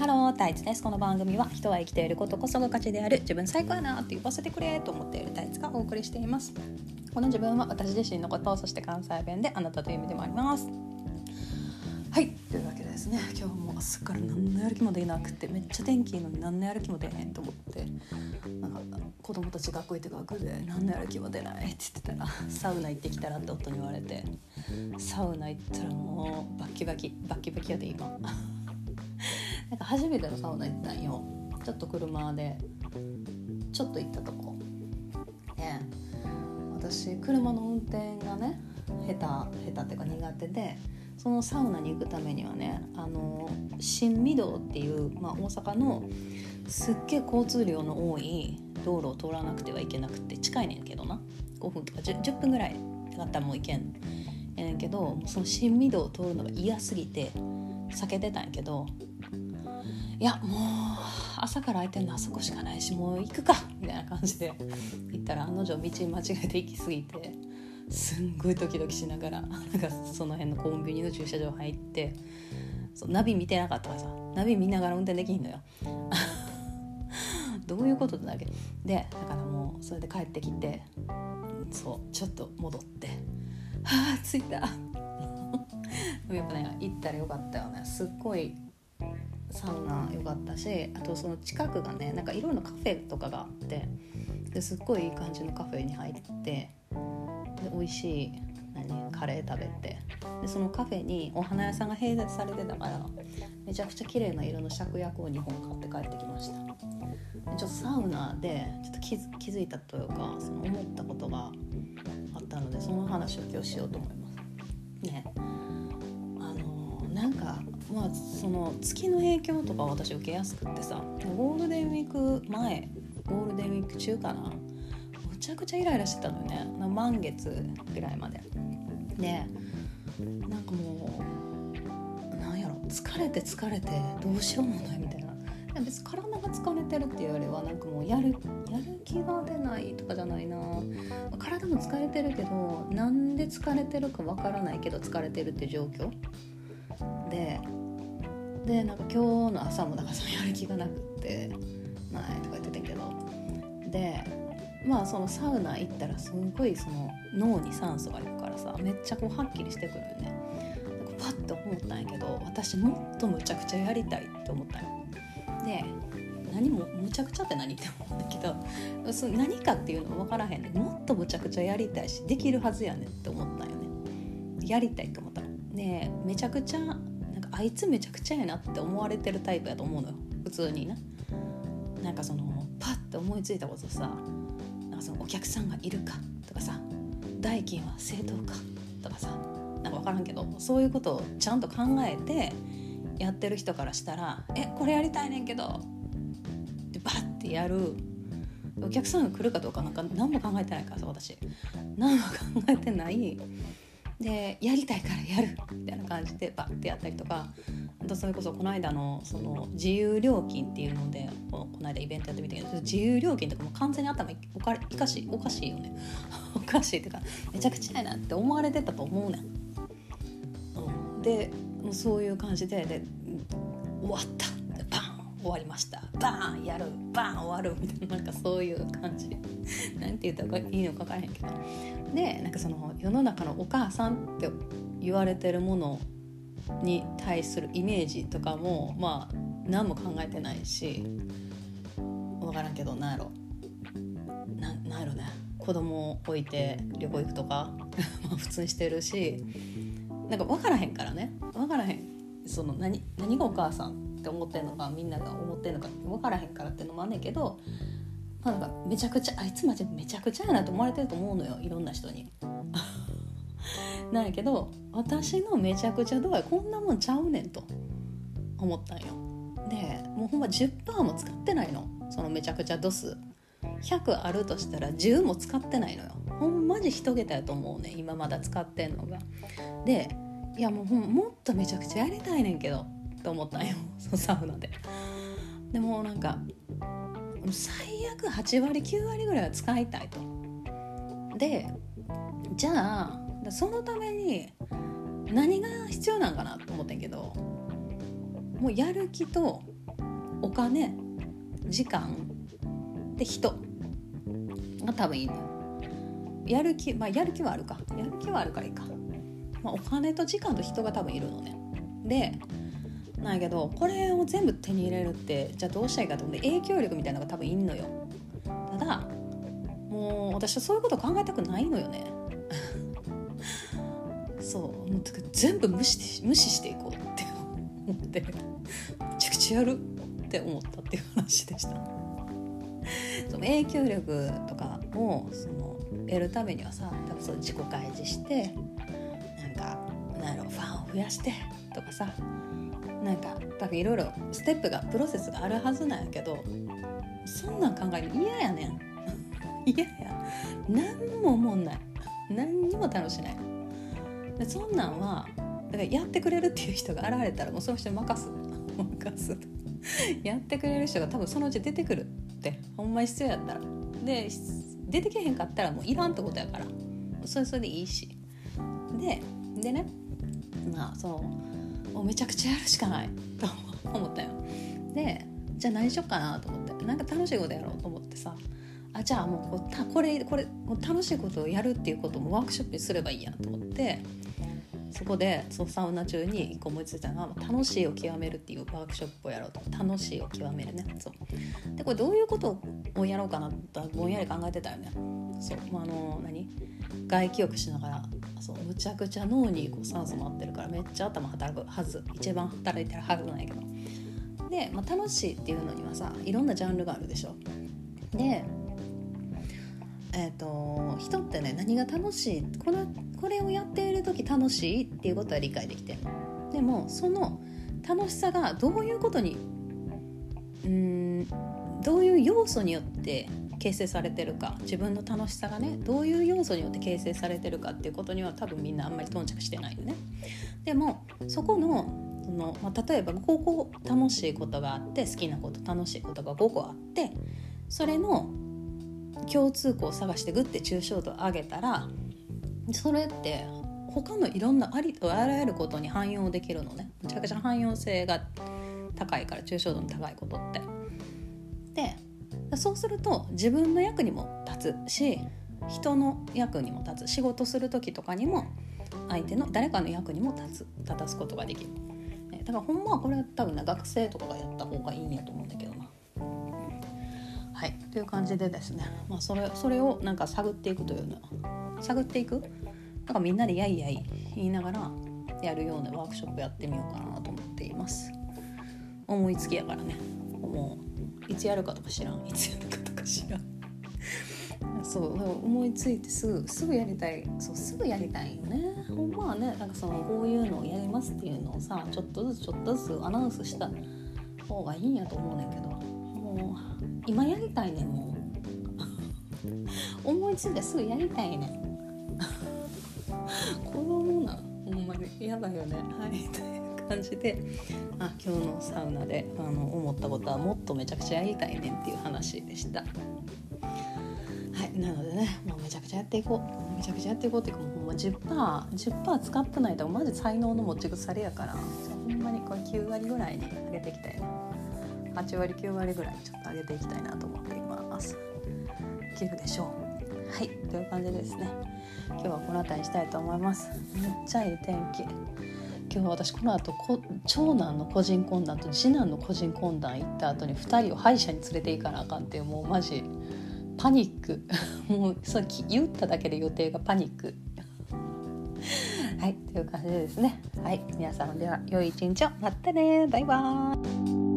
ハロータイツです。この番組は人は生きていることこそが価値である自分最高やなって言わせてくれと思っているタイツがお送りしています。この自分は私自身のことそして関西弁であなたという意味でもあります。はいというわけでですね今日も朝から何のやる気も出なくてめっちゃ天気いいのに何のやる気も出へんと思ってなんか子供たち学校行って学校で何のやる気も出ないって言ってたらサウナ行ってきたらって夫に言われてサウナ行ったらもうバッキバキバッキバキやで今。か初めてのサウナ行ったんよ。ちょっと車で。ちょっと行ったとこ。ね。私車の運転がね下手下手っていうか苦手でそのサウナに行くためにはねあの新御堂っていう、まあ、大阪のすっげえ交通量の多い道路を通らなくてはいけなくて近いねんけどな。5分とか 10, 10分ぐらいだったらもう行けん。やねんけどその新御堂を通るのが嫌すぎて避けてたんやけどいやもう朝から空いてんのあそこしかないしもう行くかみたいな感じで行ったら案の定道間違えて行き過ぎてすんごいドキドキしながらなんかその辺のコンビニの駐車場入ってそうナビ見てなかったからさナビ見ながら運転できんのよ。どういうことだっけ？でだからもうそれで帰ってきてそうちょっと戻ってはあ着いた。やっぱね行ったらよかったよね。すっごいサウナ良かったしあとその近くがねなんかいろいろカフェとかがあってですっごいいい感じのカフェに入ってで美味しい何カレー食べてでそのカフェにお花屋さんが併設されてたからめちゃくちゃ綺麗な色の芍薬を2本買って帰ってきました。ちょっとサウナでちょっと気づ気づいたというかその思ったことがあったのでその話を今日しようと思います。ね。まあその月の影響とか私受けやすくってさゴールデンウィーク前ゴールデンウィーク中かなむちゃくちゃイライラしてたのよね。満月ぐらいまで。でなんかもうなんやろ疲れて疲れてどうしようもないみたいな。別に体が疲れてるっていうよりはなんかもうやるやる気が出ないとかじゃないな。体も疲れてるけどなんで疲れてるかわからないけど疲れてるっていう状況。ででなんか今日の朝もだかそのやる気がなくって「ない」とか言ってたんけど。でまあそのサウナ行ったらすんごいその脳に酸素がいくからさめっちゃこうはっきりしてくるよね。なんかパッと思ったんやけど私もっとむちゃくちゃやりたいって思ったんよ。で何もむちゃくちゃって何って思うんだけど その何かっていうの分からへんねもっとむちゃくちゃやりたいしできるはずやねんって思ったんよね。やりたいと思ったの。でめちゃくちゃんかあいつめちゃくちゃやなって思われてるタイプやと思うのよ。普通にな。なんかそのパッて思いついたことさなんかそのお客さんがいるかとかさ代金は正当かとかさなんか分からんけどそういうことをちゃんと考えてやってる人からしたら「えこれやりたいねんけど」でバッてやる。お客さんが来るかどうかなんか何も考えてないからさ私。何も考えてないでやりたいからやるみたいな感じでバッてやったりとかあとそれこそこの間のその自由料金っていうのでこの間イベントやってみたけど自由料金とかも完全に頭おかおかしいおかしいよね。おかしいっていうかめちゃくちゃやなって思われてたと思うねん。うん、でもうそういう感じでで終わった。終わりました。バーンやる。バーン終わる。みたいななんかそういう感じ。なんて言ったらいいのか分からへんけど。でなんかその世の中のお母さんって言われてるものに対するイメージとかもまあ何も考えてないし分からんけどなんやろ。ななんやろね。子供を置いて旅行行くとか 普通にしてるしなんか分からへんからね。分からへん。その何何がお母さんって思ってんのかみんなが思ってんのか分からへんからってのもあんねんけど、まあ、なんかめちゃくちゃあいつまでめちゃくちゃやなと思われてると思うのよいろんな人に。なんやけど私のめちゃくちゃ度合いこんなもんちゃうねんと思ったんよ。でもうほんま10%も使ってないのそのめちゃくちゃ度数。100あるとしたら10も使ってないのよ。ほんまじ一桁やと思うね今まだ使ってんのが。でいやもうもっとめちゃくちゃやりたいねんけどって思ったんよ。そのサウナで。でもなんか最悪8割9割ぐらいは使いたいと。でじゃあそのために何が必要なんかなと思ってんけどもうやる気とお金時間で人が多分いいのやる気まあやる気はあるか。やる気はあるからいいか、まあ、お金と時間と人が多分いるのね。でなんやけどこれを全部手に入れるってじゃあどうしたらいいかと思って影響力みたいなのが多分いんのよただもう私はそういうこと考えたくないのよね そうもう全部無視無視していこうって思ってめちゃくちゃやるって思ったっていう話でした。その影響力とかをその得るためにはさ多分そう自己開示してなんかなんやろファンを増やしてとかさなんか多分いろいろステップがプロセスがあるはずなんやけどそんなん考える嫌やねん。嫌や。何も思んない。何にも楽しない。でそんなんはだからやってくれるっていう人が現れたらもうその人任す。任す。やってくれる人が多分そのうち出てくるってほんまに必要やったら。で出てけへんかったらもういらんってことやから。それそれでいいし。ででねまあそのもうめちゃくちゃやるしかない。と思ったよ。でじゃあ何しよっかなと思って。なんか楽しいことやろうと思ってさ。あじゃあもうこうたこれこれ楽しいことをやるっていうこともワークショップにすればいいやと思って。そこでそのサウナ中に一個思いついたのは「楽しいを極める」っていうワークショップをやろうと。楽しいを極めるね。そう。でこれどういうことをやろうかなってぼんやり考えてたよね。そう、まあ、あの何？外気浴しながら。そうむちゃくちゃ脳にこう酸素回ってるからめっちゃ頭働くはず。一番働いてるはずないけど。で、まあ、楽しいっていうのにはさいろんなジャンルがあるでしょ。でえーと、人ってね何が楽しいこのこれをやっている時楽しいっていうことは理解できてでもその楽しさがどういうことにうんどういう要素によって形成されてるか自分の楽しさがねどういう要素によって形成されてるかっていうことには多分みんなあんまり頓着してないよね。でもそこのその、まあ、例えば5個楽しいことがあって好きなこと楽しいことが5個あってそれの共通項を探してグッて抽象度を上げたらそれって他のいろんなありとあらゆることに汎用できるのねめちゃくちゃ汎用性が高いから抽象度の高いことって。そうすると自分の役にも立つし人の役にも立つ。仕事する時とかにも相手の誰かの役にも立つ。立たすことができる。だからほんまはこれは多分な学生とかがやった方がいいんやと思うんだけどな。はい。という感じでですね、まあ、それそれをなんか探っていくというの。探っていく？なんかみんなでやいやい言いながらやるようなワークショップやってみようかなと思っています。思いつきやからね。もう。いつやるかとか知らん。いつやるかとか知らん。そう思いついてすぐすぐやりたい。そうすぐやりたいよね。ほんまはねなんかそのこういうのをやりますっていうのをさちょっとずつちょっとずつアナウンスした方がいいんやと思うねんけど。もう今やりたいねもう。思いついてすぐやりたいね子供なほんまにやだよね。はい。感じであ今日のサウナであの思ったことはもっとめちゃくちゃやりたいねんっていう話でした。はいなのでねもうめちゃくちゃやっていこう。めちゃくちゃやっていこうっていうかもう 10%10% 10使ってないとマジ才能の持ち腐れやからほんまにこれ9割ぐらいに上げていきたいね8割9割ぐらいちょっと上げていきたいなと思っています。いけるでしょう。はいという感じですね。今日はこの辺りにしたいと思います。めっちゃいい天気。今日私この後こ長男の個人懇談と次男の個人懇談行った後に2人を歯医者に連れて行かなあかんっていうもうマジパニック。もうそう言っただけで予定がパニック。はいという感じでですね。はい皆さんでは良い一日を。またねバイバーイ。